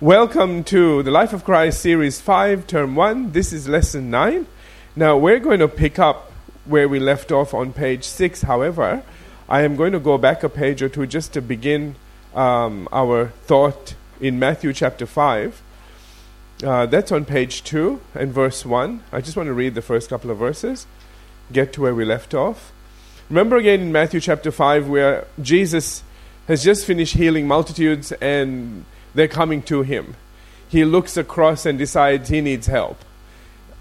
Welcome to the Life of Christ Series 5, Term 1. This is Lesson 9. Now, we're going to pick up where we left off on page 6. However, I am going to go back a page or two just to begin um, our thought in Matthew chapter 5. Uh, that's on page 2 and verse 1. I just want to read the first couple of verses, get to where we left off. Remember again in Matthew chapter 5 where Jesus has just finished healing multitudes and they're coming to him. He looks across and decides he needs help.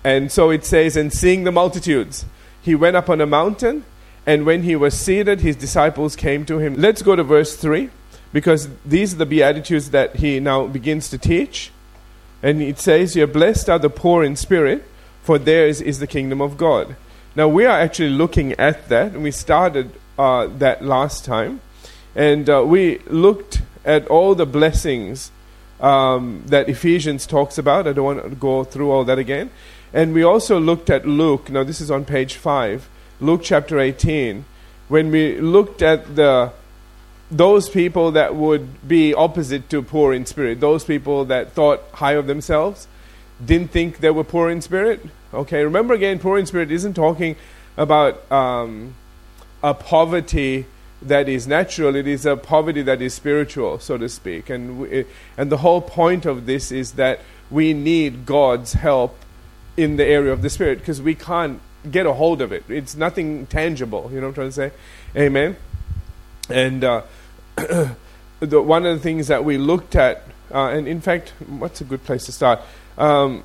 And so it says, And seeing the multitudes, he went up on a mountain, and when he was seated, his disciples came to him. Let's go to verse 3, because these are the Beatitudes that he now begins to teach. And it says here, Blessed are the poor in spirit, for theirs is the kingdom of God. Now, we are actually looking at that, and we started uh, that last time. And uh, we looked at all the blessings um, that Ephesians talks about. I don't want to go through all that again. And we also looked at Luke. Now, this is on page 5, Luke chapter 18, when we looked at the those people that would be opposite to poor in spirit, those people that thought high of themselves, didn't think they were poor in spirit. Okay, remember again, poor in spirit isn't talking about um, a poverty that is natural, it is a poverty that is spiritual, so to speak. And, we, and the whole point of this is that we need God's help in the area of the spirit because we can't get a hold of it. It's nothing tangible, you know what I'm trying to say? Amen? And uh, the, one of the things that we looked at, uh, and in fact, what's a good place to start? Um,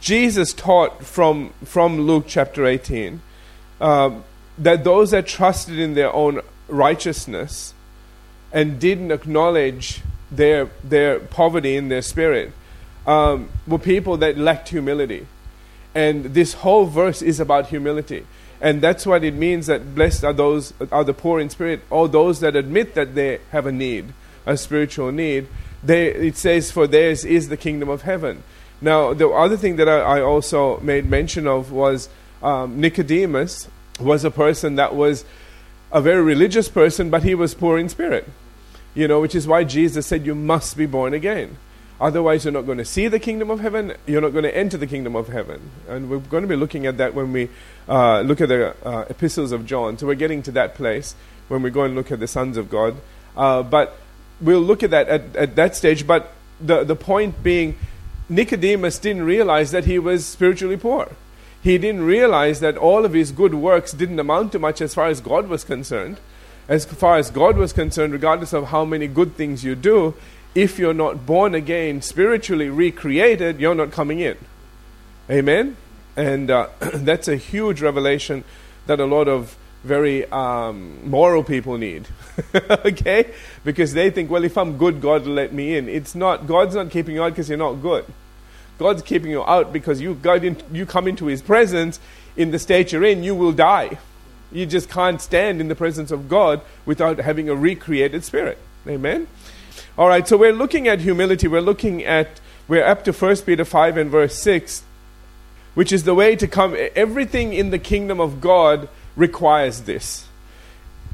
Jesus taught from, from Luke chapter 18 uh, that those that trusted in their own righteousness and didn't acknowledge their, their poverty in their spirit um, were people that lacked humility. And this whole verse is about humility. And that's what it means that blessed are those are the poor in spirit, or those that admit that they have a need, a spiritual need. They, it says, For theirs is the kingdom of heaven. Now, the other thing that I, I also made mention of was um, Nicodemus was a person that was a very religious person, but he was poor in spirit. You know, which is why Jesus said, You must be born again. Otherwise, you're not going to see the kingdom of heaven. You're not going to enter the kingdom of heaven. And we're going to be looking at that when we uh, look at the uh, epistles of John. So we're getting to that place when we go and look at the sons of God. Uh, but we'll look at that at, at that stage. But the, the point being, Nicodemus didn't realize that he was spiritually poor. He didn't realize that all of his good works didn't amount to much as far as God was concerned. As far as God was concerned, regardless of how many good things you do, if you're not born again, spiritually recreated, you're not coming in. Amen? And uh, that's a huge revelation that a lot of very um, moral people need. okay? Because they think, well, if I'm good, God will let me in. It's not, God's not keeping you out because you're not good. God's keeping you out because you, got in, you come into His presence in the state you're in, you will die. You just can't stand in the presence of God without having a recreated spirit. Amen? All right, so we're looking at humility. We're looking at, we're up to 1 Peter 5 and verse 6, which is the way to come. Everything in the kingdom of God requires this.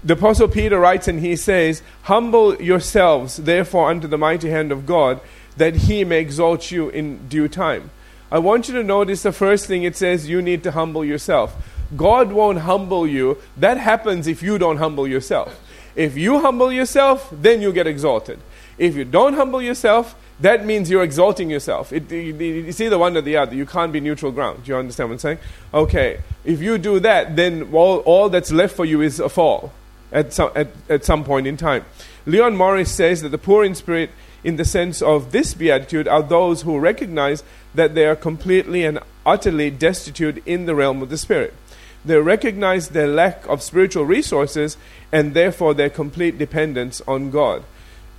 The Apostle Peter writes and he says, Humble yourselves, therefore, under the mighty hand of God that he may exalt you in due time. I want you to notice the first thing it says you need to humble yourself. God won't humble you. That happens if you don't humble yourself. If you humble yourself, then you get exalted. If you don't humble yourself, that means you're exalting yourself. It, it, it's either one or the other. You can't be neutral ground. Do you understand what I'm saying? Okay. If you do that, then all, all that's left for you is a fall at some, at, at some point in time. Leon Morris says that the poor in spirit in the sense of this beatitude are those who recognize that they are completely and utterly destitute in the realm of the Spirit. They recognize their lack of spiritual resources and therefore their complete dependence on God.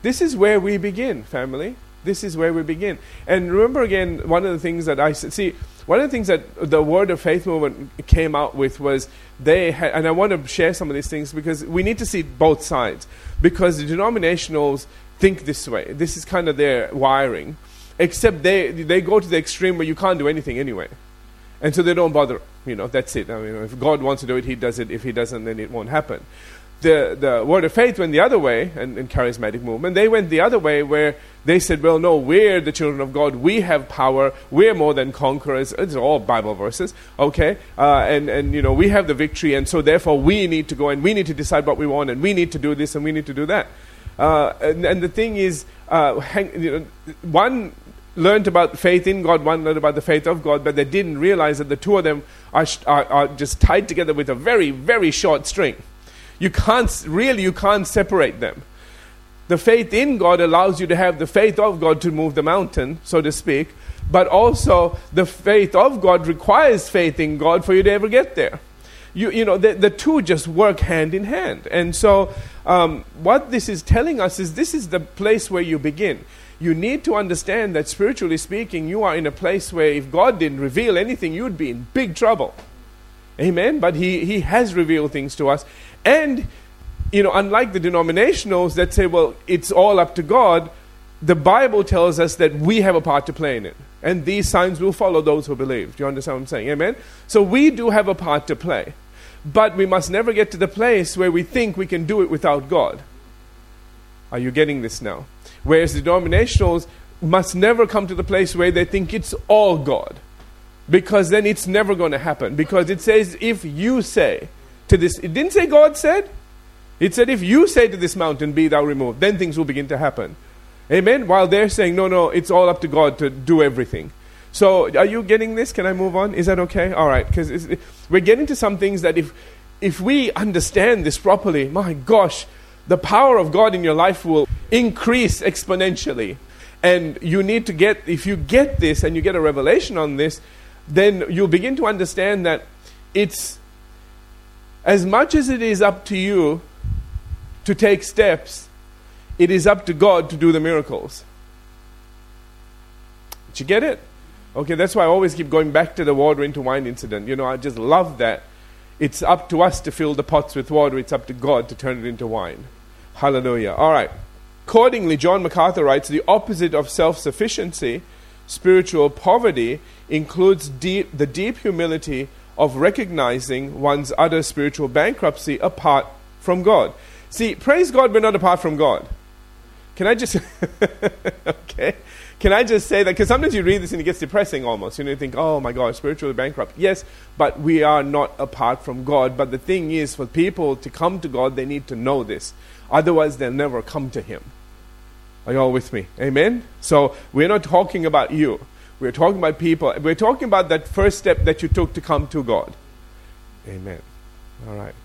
This is where we begin, family. This is where we begin. And remember again, one of the things that I see, one of the things that the Word of Faith movement came out with was they had, and I want to share some of these things because we need to see both sides. Because the denominationals think this way. This is kind of their wiring. Except they, they go to the extreme where you can't do anything anyway. And so they don't bother. You know, that's it. I mean, if God wants to do it, He does it. If He doesn't, then it won't happen. the, the word of faith went the other way, and charismatic movement, they went the other way where they said, well, no, we're the children of God. We have power. We're more than conquerors. It's all Bible verses, okay? Uh, and, and, you know, we have the victory, and so therefore we need to go and we need to decide what we want, and we need to do this and we need to do that. Uh, and, and, the thing is, uh, hang, you know, one learned about faith in God, one learned about the faith of God, but they didn't realize that the two of them are, are, are just tied together with a very, very short string. You can't, really, you can't separate them. The faith in God allows you to have the faith of God to move the mountain, so to speak, but also the faith of God requires faith in God for you to ever get there. You, you know, the, the two just work hand in hand. And so, um, what this is telling us is this is the place where you begin. You need to understand that spiritually speaking, you are in a place where if God didn't reveal anything, you'd be in big trouble. Amen? But He, he has revealed things to us. And, you know, unlike the denominationals that say, well, it's all up to God, the Bible tells us that we have a part to play in it. And these signs will follow those who believe. Do you understand what I'm saying? Amen? So we do have a part to play. But we must never get to the place where we think we can do it without God. Are you getting this now? Whereas the denominationals must never come to the place where they think it's all God. Because then it's never going to happen. Because it says, if you say, to this. It didn't say God said. It said, if you say to this mountain, be thou removed, then things will begin to happen. Amen? While they're saying, no, no, it's all up to God to do everything. So, are you getting this? Can I move on? Is that okay? All right, because we're getting to some things that if, if we understand this properly, my gosh, the power of God in your life will increase exponentially. And you need to get, if you get this and you get a revelation on this, then you'll begin to understand that it's as much as it is up to you to take steps, it is up to God to do the miracles. Did you get it? Okay, that's why I always keep going back to the water into wine incident. You know, I just love that. It's up to us to fill the pots with water, it's up to God to turn it into wine. Hallelujah. All right. Accordingly, John MacArthur writes the opposite of self sufficiency, spiritual poverty, includes deep, the deep humility of recognizing one's utter spiritual bankruptcy apart from God. See, praise God, we're not apart from God. Can I just, okay? Can I just say that? Because sometimes you read this and it gets depressing almost. You know, you think, oh my God, spiritually bankrupt. Yes, but we are not apart from God. But the thing is, for people to come to God, they need to know this. Otherwise, they'll never come to Him. Are you all with me? Amen? So, we're not talking about you. We're talking about people. We're talking about that first step that you took to come to God. Amen. All right.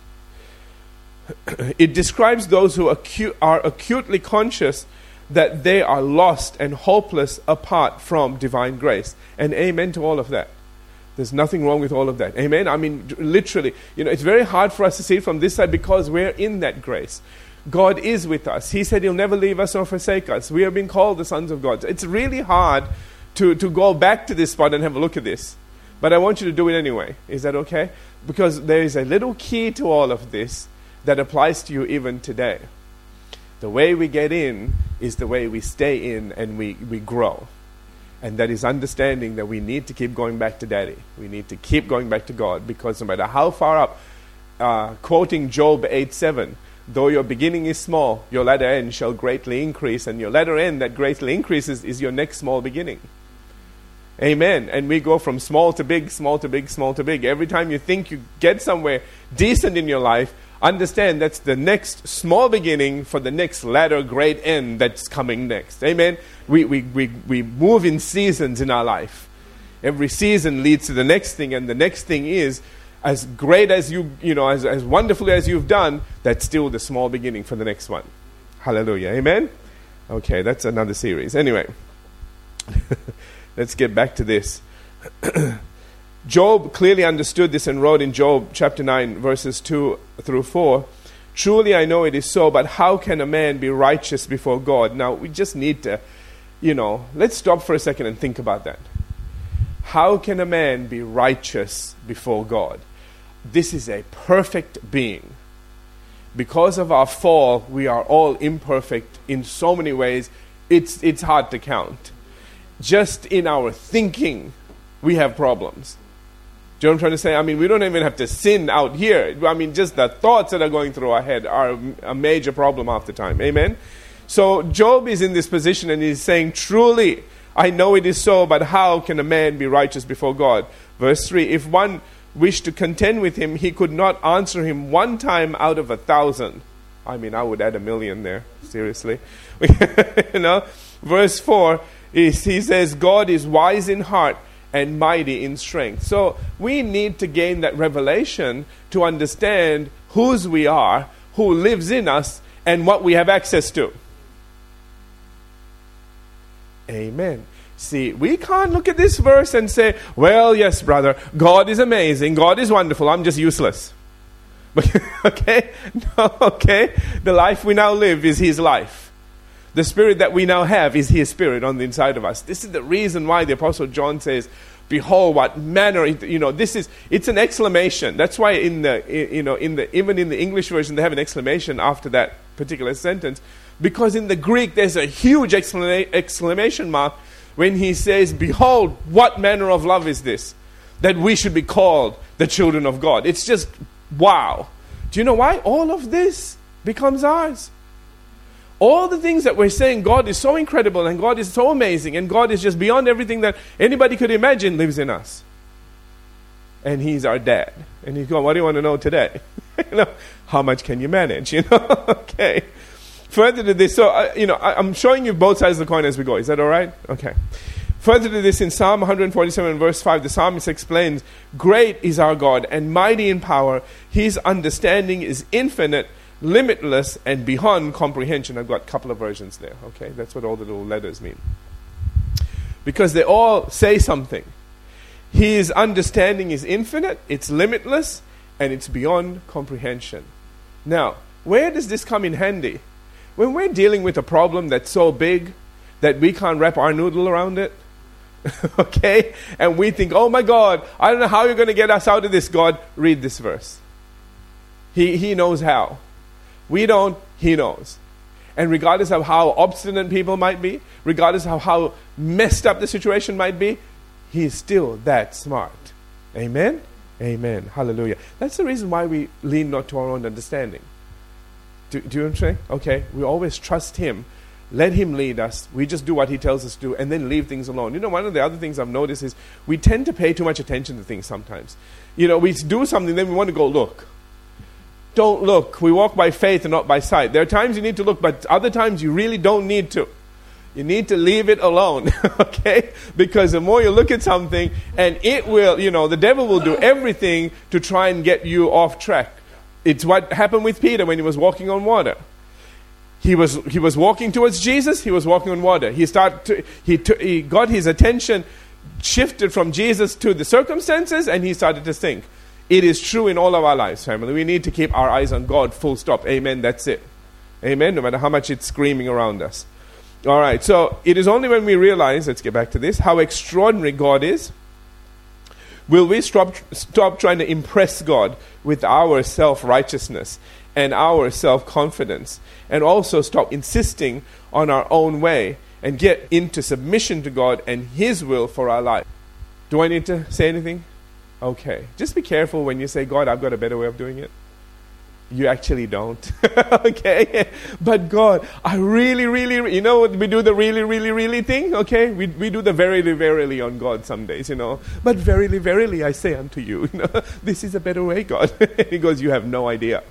It describes those who acu- are acutely conscious that they are lost and hopeless apart from divine grace. And amen to all of that. There's nothing wrong with all of that. Amen. I mean, literally, you know, it's very hard for us to see it from this side because we're in that grace. God is with us. He said He'll never leave us or forsake us. We have been called the sons of God. It's really hard to, to go back to this spot and have a look at this. But I want you to do it anyway. Is that okay? Because there is a little key to all of this that applies to you even today. The way we get in is the way we stay in and we, we grow. And that is understanding that we need to keep going back to Daddy. We need to keep going back to God because no matter how far up, uh, quoting Job 8 7, though your beginning is small, your latter end shall greatly increase, and your latter end that greatly increases is your next small beginning. Amen. And we go from small to big, small to big, small to big. Every time you think you get somewhere decent in your life, understand that's the next small beginning for the next latter great end that's coming next. Amen. We, we, we, we move in seasons in our life. Every season leads to the next thing, and the next thing is as great as you, you know, as, as wonderfully as you've done, that's still the small beginning for the next one. Hallelujah. Amen. Okay, that's another series. Anyway. Let's get back to this. Job clearly understood this and wrote in Job chapter 9, verses 2 through 4 Truly I know it is so, but how can a man be righteous before God? Now, we just need to, you know, let's stop for a second and think about that. How can a man be righteous before God? This is a perfect being. Because of our fall, we are all imperfect in so many ways, it's, it's hard to count just in our thinking, we have problems. You know what I'm trying to say? I mean, we don't even have to sin out here. I mean, just the thoughts that are going through our head are a major problem half the time. Amen? So, Job is in this position and he's saying, Truly, I know it is so, but how can a man be righteous before God? Verse 3 If one wished to contend with him, he could not answer him one time out of a thousand. I mean, I would add a million there, seriously. you know? Verse 4 is, he says, God is wise in heart and mighty in strength. So we need to gain that revelation to understand whose we are, who lives in us, and what we have access to. Amen. See, we can't look at this verse and say, well, yes, brother, God is amazing, God is wonderful, I'm just useless. okay? No, okay? The life we now live is His life. The spirit that we now have is His spirit on the inside of us. This is the reason why the Apostle John says, Behold, what manner, you know, this is, it's an exclamation. That's why in the, you know, in the, even in the English version, they have an exclamation after that particular sentence. Because in the Greek, there's a huge exclamation mark when he says, Behold, what manner of love is this? That we should be called the children of God. It's just wow. Do you know why? All of this becomes ours. All the things that we're saying, God is so incredible and God is so amazing and God is just beyond everything that anybody could imagine lives in us. And He's our dad. And He's going, What do you want to know today? you know, how much can you manage? You know, okay. Further to this, so uh, you know, I, I'm showing you both sides of the coin as we go. Is that all right? Okay. Further to this, in Psalm 147, verse 5, the psalmist explains Great is our God and mighty in power. His understanding is infinite limitless, and beyond comprehension. I've got a couple of versions there, okay? That's what all the little letters mean. Because they all say something. His understanding is infinite, it's limitless, and it's beyond comprehension. Now, where does this come in handy? When we're dealing with a problem that's so big that we can't wrap our noodle around it, okay? And we think, oh my God, I don't know how you're going to get us out of this, God. Read this verse. He, he knows how. We don't, He knows. And regardless of how obstinate people might be, regardless of how messed up the situation might be, He's still that smart. Amen? Amen. Hallelujah. That's the reason why we lean not to our own understanding. Do, do you understand? Okay. We always trust Him. Let Him lead us. We just do what He tells us to do and then leave things alone. You know, one of the other things I've noticed is we tend to pay too much attention to things sometimes. You know, we do something, then we want to go look don't look. We walk by faith and not by sight. There are times you need to look, but other times you really don't need to. You need to leave it alone, okay? Because the more you look at something, and it will, you know, the devil will do everything to try and get you off track. It's what happened with Peter when he was walking on water. He was, he was walking towards Jesus, he was walking on water. He, started to, he, to, he got his attention shifted from Jesus to the circumstances, and he started to sink. It is true in all of our lives, family. We need to keep our eyes on God, full stop. Amen. That's it. Amen. No matter how much it's screaming around us. All right. So it is only when we realize, let's get back to this, how extraordinary God is, will we stop, stop trying to impress God with our self righteousness and our self confidence, and also stop insisting on our own way and get into submission to God and His will for our life. Do I need to say anything? Okay. Just be careful when you say, God, I've got a better way of doing it. You actually don't. okay? But God, I really, really, you know, we do the really, really, really thing, okay? We, we do the verily, verily on God some days, you know. But verily, verily, I say unto you, you know, this is a better way, God. he goes, you have no idea.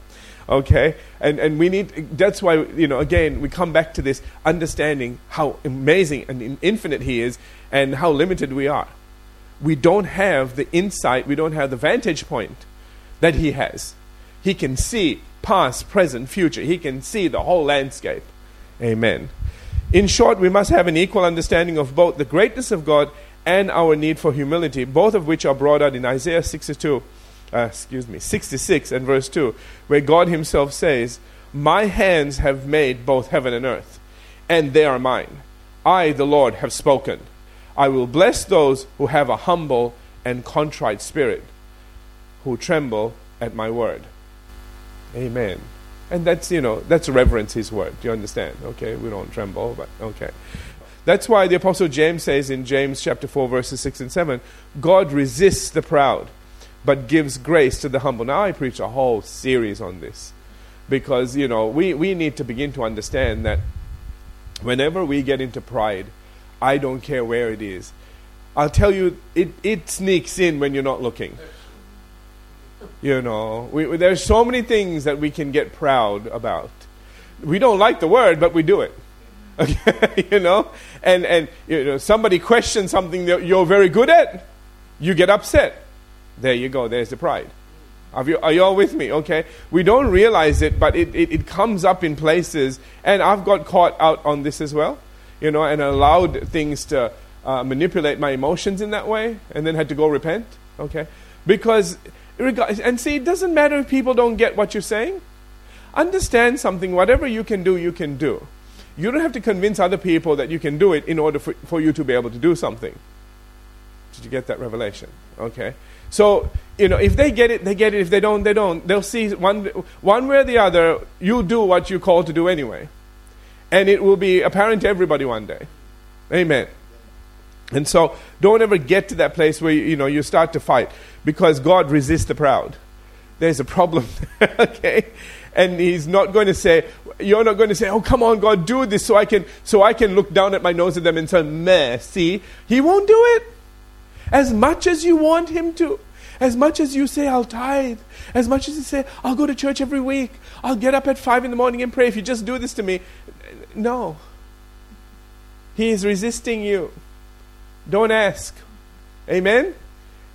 Okay? And, and we need, that's why, you know, again, we come back to this understanding how amazing and infinite He is and how limited we are we don't have the insight, we don't have the vantage point that he has. He can see past, present, future. He can see the whole landscape. Amen. In short, we must have an equal understanding of both the greatness of God and our need for humility, both of which are brought out in Isaiah 62, uh, excuse me, 66 and verse 2, where God himself says, My hands have made both heaven and earth, and they are mine. I, the Lord, have spoken. I will bless those who have a humble and contrite spirit, who tremble at my word. Amen. And that's, you know, that's reverence his word. Do you understand? Okay, we don't tremble, but okay. That's why the Apostle James says in James chapter 4, verses 6 and 7 God resists the proud, but gives grace to the humble. Now, I preach a whole series on this because, you know, we, we need to begin to understand that whenever we get into pride, I don't care where it is. I'll tell you, it, it sneaks in when you're not looking. You know, we, there's so many things that we can get proud about. We don't like the word, but we do it. Okay, you know, and and you know somebody questions something that you're very good at, you get upset. There you go. There's the pride. Are you, are you all with me? Okay. We don't realize it, but it, it, it comes up in places, and I've got caught out on this as well, you know, and allowed things to uh, manipulate my emotions in that way, and then had to go repent. Okay, because and see, it doesn't matter if people don't get what you're saying. Understand something. Whatever you can do, you can do. You don't have to convince other people that you can do it in order for, for you to be able to do something. Did you get that revelation? Okay. So, you know, if they get it, they get it. If they don't, they don't. They'll see one, one way or the other, you'll do what you're called to do anyway. And it will be apparent to everybody one day. Amen. And so don't ever get to that place where you know you start to fight because God resists the proud. There's a problem, okay? And he's not going to say you're not going to say, "Oh, come on, God, do this so I can so I can look down at my nose at them and say, "Meh." See, he won't do it. As much as you want him to, as much as you say, "I'll tithe," as much as you say, "I'll go to church every week," "I'll get up at five in the morning and pray," if you just do this to me, no. He is resisting you. Don't ask. Amen?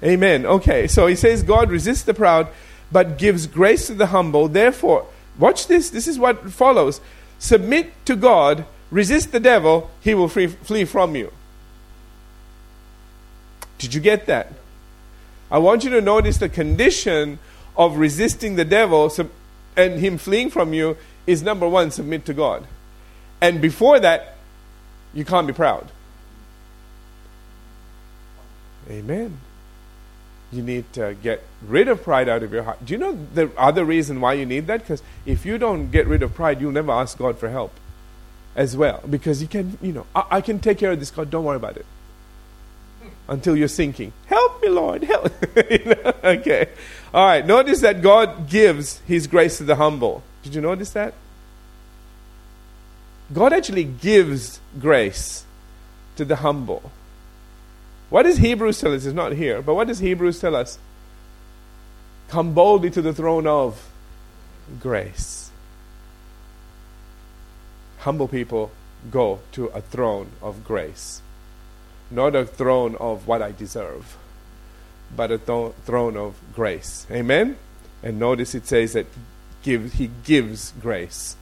Amen. Okay, so he says God resists the proud, but gives grace to the humble. Therefore, watch this. This is what follows. Submit to God, resist the devil, he will free, flee from you. Did you get that? I want you to notice the condition of resisting the devil and him fleeing from you is number one, submit to God. And before that, you can't be proud. Amen. You need to get rid of pride out of your heart. Do you know the other reason why you need that? Because if you don't get rid of pride, you'll never ask God for help as well. Because you can, you know, I, I can take care of this, God, don't worry about it. Until you're sinking. Help me, Lord, help. you know? Okay. All right. Notice that God gives His grace to the humble. Did you notice that? God actually gives grace to the humble. What does Hebrews tell us? It's not here, but what does Hebrews tell us? Come boldly to the throne of grace. Humble people go to a throne of grace, not a throne of what I deserve, but a th- throne of grace. Amen? And notice it says that he gives grace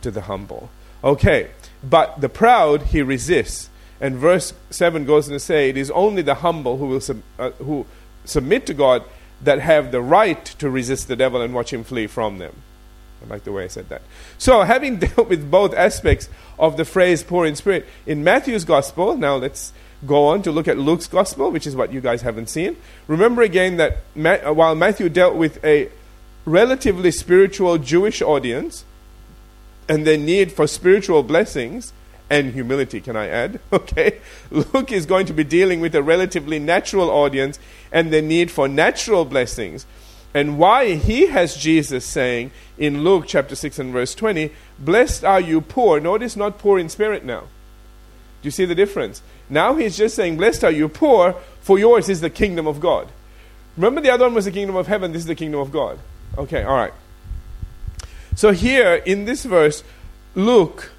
to the humble. Okay, but the proud he resists. And verse 7 goes on to say, It is only the humble who will sub, uh, who submit to God that have the right to resist the devil and watch him flee from them. I like the way I said that. So, having dealt with both aspects of the phrase poor in spirit, in Matthew's gospel, now let's go on to look at Luke's gospel, which is what you guys haven't seen. Remember again that uh, while Matthew dealt with a relatively spiritual Jewish audience and their need for spiritual blessings, and humility, can I add? Okay? Luke is going to be dealing with a relatively natural audience and the need for natural blessings. And why he has Jesus saying in Luke chapter 6 and verse 20, Blessed are you poor. Notice not poor in spirit now. Do you see the difference? Now he's just saying, Blessed are you poor, for yours is the kingdom of God. Remember the other one was the kingdom of heaven, this is the kingdom of God. Okay, all right. So here in this verse, Luke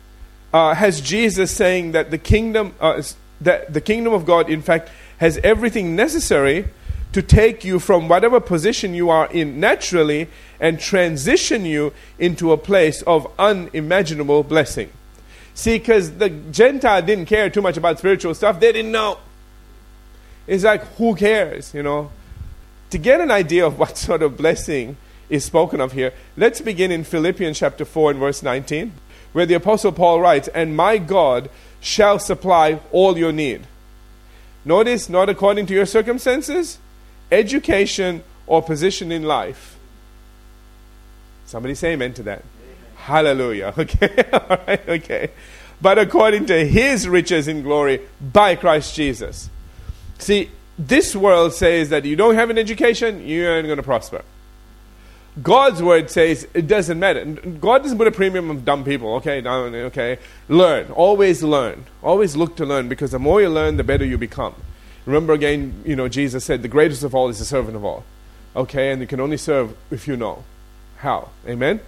uh, has Jesus saying that the kingdom, uh, that the kingdom of God, in fact, has everything necessary to take you from whatever position you are in naturally and transition you into a place of unimaginable blessing. See, because the Gentile didn't care too much about spiritual stuff, they didn't know. It's like, who cares, you know? To get an idea of what sort of blessing is spoken of here, let's begin in Philippians chapter 4 and verse 19 where the Apostle Paul writes, And my God shall supply all your need. Notice, not according to your circumstances, education, or position in life. Somebody say amen to that. Amen. Hallelujah. Okay, all right, okay. But according to his riches in glory by Christ Jesus. See, this world says that you don't have an education, you aren't going to prosper. God's word says it doesn't matter. God doesn't put a premium on dumb people. Okay, okay. Learn. Always learn. Always look to learn because the more you learn, the better you become. Remember again, you know, Jesus said, the greatest of all is the servant of all. Okay, and you can only serve if you know how. Amen?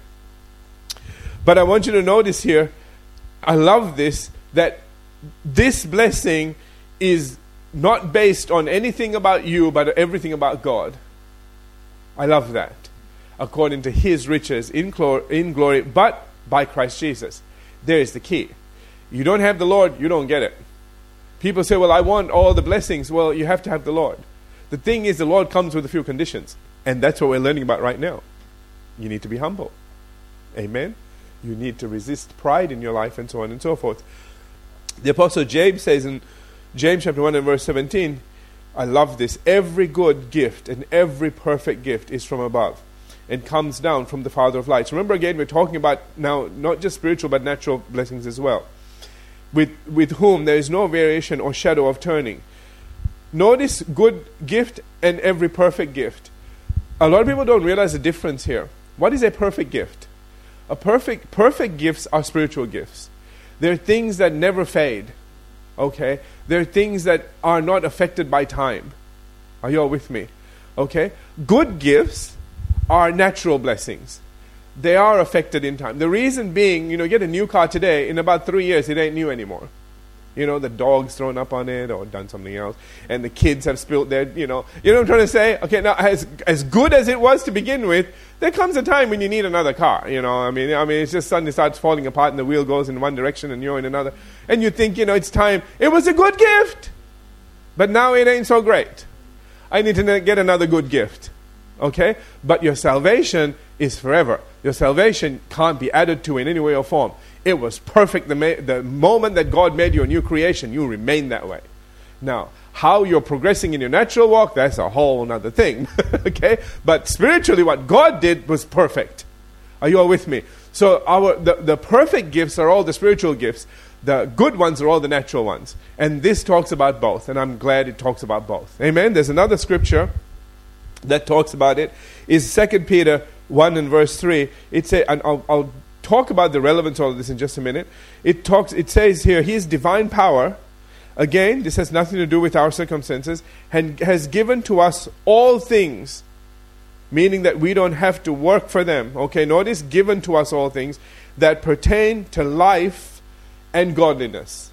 But I want you to notice here, I love this, that this blessing is not based on anything about you, but everything about God. I love that according to his riches in, in glory, but by Christ Jesus. There is the key. You don't have the Lord, you don't get it. People say, Well, I want all the blessings. Well, you have to have the Lord. The thing is, the Lord comes with a few conditions. And that's what we're learning about right now. You need to be humble. Amen. You need to resist pride in your life and so on and so forth. The Apostle James says in James chapter 1 and verse 17, I love this. Every good gift and every perfect gift is from above and comes down from the Father of lights. Remember again, we're talking about now not just spiritual but natural blessings as well, with, with whom there is no variation or shadow of turning. Notice good gift and every perfect gift. A lot of people don't realize the difference here. What is a perfect gift? A perfect perfect gifts are spiritual gifts. They're things that never fade. Okay? They're things that are not affected by time. Are you all with me? Okay? Good gifts are natural blessings. They are affected in time. The reason being, you know, get a new car today, in about three years, it ain't new anymore. You know, the dog's thrown up on it or done something else, and the kids have spilled their, you know, you know what I'm trying to say? Okay, now, as, as good as it was to begin with, there comes a time when you need another car, you know, I mean, I mean, it's just suddenly starts falling apart and the wheel goes in one direction and you're in another, and you think, you know, it's time. It was a good gift, but now it ain't so great. I need to get another good gift. Okay? But your salvation is forever. Your salvation can't be added to in any way or form. It was perfect the, ma- the moment that God made you a new creation, you remain that way. Now, how you're progressing in your natural walk, that's a whole other thing. okay? But spiritually, what God did was perfect. Are you all with me? So, our, the, the perfect gifts are all the spiritual gifts, the good ones are all the natural ones. And this talks about both, and I'm glad it talks about both. Amen? There's another scripture that talks about it is 2 Peter 1 and verse 3. It say, and I'll, I'll talk about the relevance of this in just a minute. It talks. It says here, His divine power. Again, this has nothing to do with our circumstances, and has given to us all things, meaning that we don't have to work for them. Okay, notice given to us all things that pertain to life and godliness.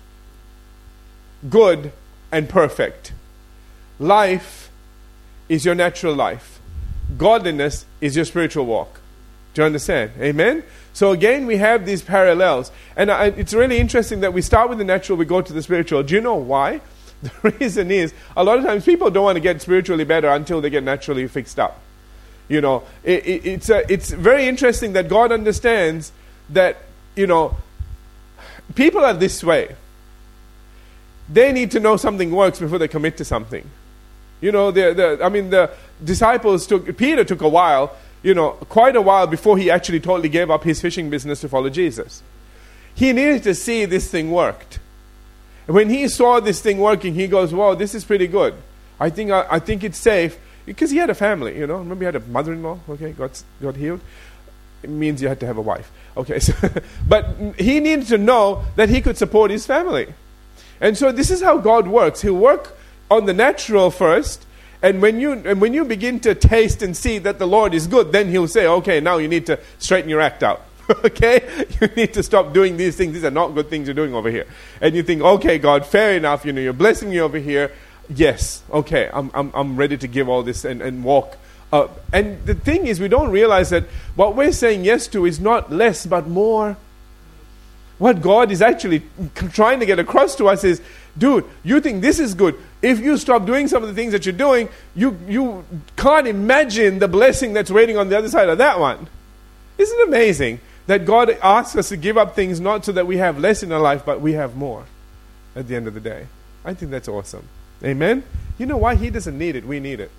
Good and perfect. Life is your natural life. Godliness is your spiritual walk. Do you understand? Amen? So again, we have these parallels. And I, it's really interesting that we start with the natural, we go to the spiritual. Do you know why? The reason is, a lot of times people don't want to get spiritually better until they get naturally fixed up. You know, it, it, it's, a, it's very interesting that God understands that, you know, people are this way. They need to know something works before they commit to something. You know, the, the, I mean, the disciples took, Peter took a while, you know, quite a while before he actually totally gave up his fishing business to follow Jesus. He needed to see this thing worked. When he saw this thing working, he goes, wow, this is pretty good. I think, I, I think it's safe. Because he had a family, you know. Remember he had a mother-in-law, okay, got, got healed. It means you had to have a wife. Okay, so, but he needed to know that he could support his family. And so this is how God works. He'll work on the natural first. And when you and when you begin to taste and see that the Lord is good, then He'll say, "Okay, now you need to straighten your act out." okay, you need to stop doing these things. These are not good things you're doing over here. And you think, "Okay, God, fair enough. You know, you're blessing me over here. Yes, okay, I'm I'm I'm ready to give all this and and walk." Uh, and the thing is, we don't realize that what we're saying yes to is not less but more. What God is actually trying to get across to us is, dude, you think this is good if you stop doing some of the things that you're doing, you, you can't imagine the blessing that's waiting on the other side of that one. Isn't it amazing that God asks us to give up things not so that we have less in our life, but we have more at the end of the day? I think that's awesome. Amen? You know why? He doesn't need it, we need it.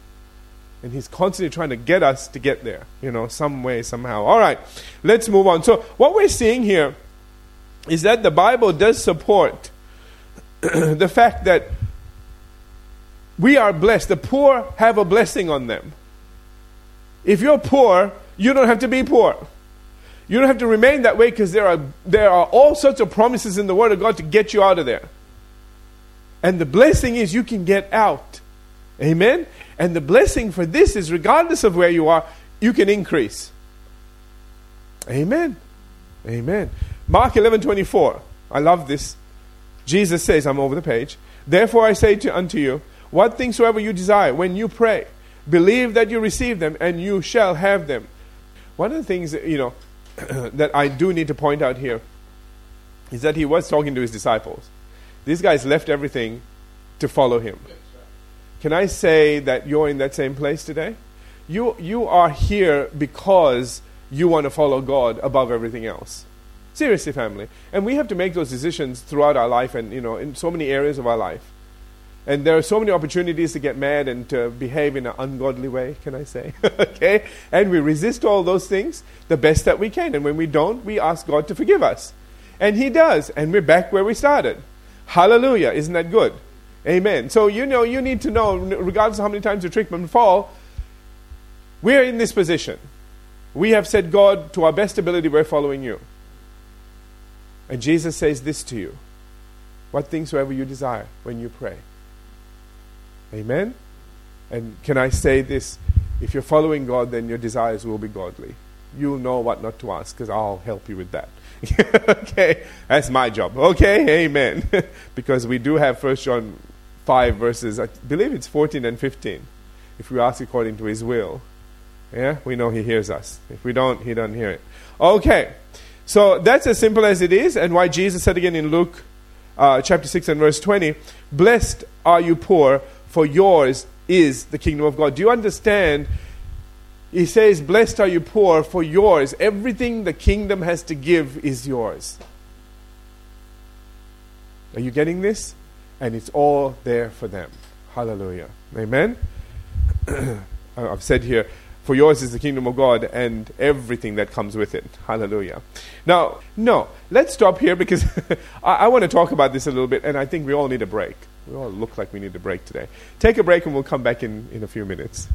And he's constantly trying to get us to get there, you know, some way, somehow. All right, let's move on. So, what we're seeing here is that the Bible does support the fact that we are blessed. The poor have a blessing on them. If you're poor, you don't have to be poor. You don't have to remain that way because there are, there are all sorts of promises in the Word of God to get you out of there. And the blessing is you can get out. Amen? And the blessing for this is regardless of where you are, you can increase. Amen. Amen. Mark 11 24. I love this. Jesus says, I'm over the page. Therefore I say to, unto you, what things soever you desire, when you pray, believe that you receive them, and you shall have them. One of the things you know that I do need to point out here is that he was talking to his disciples. These guys left everything to follow him. Can I say that you're in that same place today? You, you are here because you want to follow God above everything else. Seriously, family. And we have to make those decisions throughout our life and, you know, in so many areas of our life. And there are so many opportunities to get mad and to behave in an ungodly way, can I say? okay? And we resist all those things the best that we can. And when we don't, we ask God to forgive us. And He does. And we're back where we started. Hallelujah. Isn't that good? Amen. So, you know, you need to know, regardless of how many times you trip and fall, we're in this position. We have said, God, to our best ability, we're following you. And Jesus says this to you What things soever you desire when you pray. Amen? And can I say this? If you're following God, then your desires will be godly. You'll know what not to ask because I'll help you with that. okay, that's my job. Okay, amen. because we do have First John 5 verses, I believe it's 14 and 15. If we ask according to his will, yeah, we know he hears us. If we don't, he doesn't hear it. Okay, so that's as simple as it is, and why Jesus said again in Luke uh, chapter 6 and verse 20, Blessed are you poor, for yours is the kingdom of God. Do you understand? He says, Blessed are you poor, for yours, everything the kingdom has to give is yours. Are you getting this? And it's all there for them. Hallelujah. Amen? I've said here, for yours is the kingdom of God and everything that comes with it. Hallelujah. Now, no, let's stop here because I, I want to talk about this a little bit, and I think we all need a break. We all look like we need a break today. Take a break and we'll come back in, in a few minutes.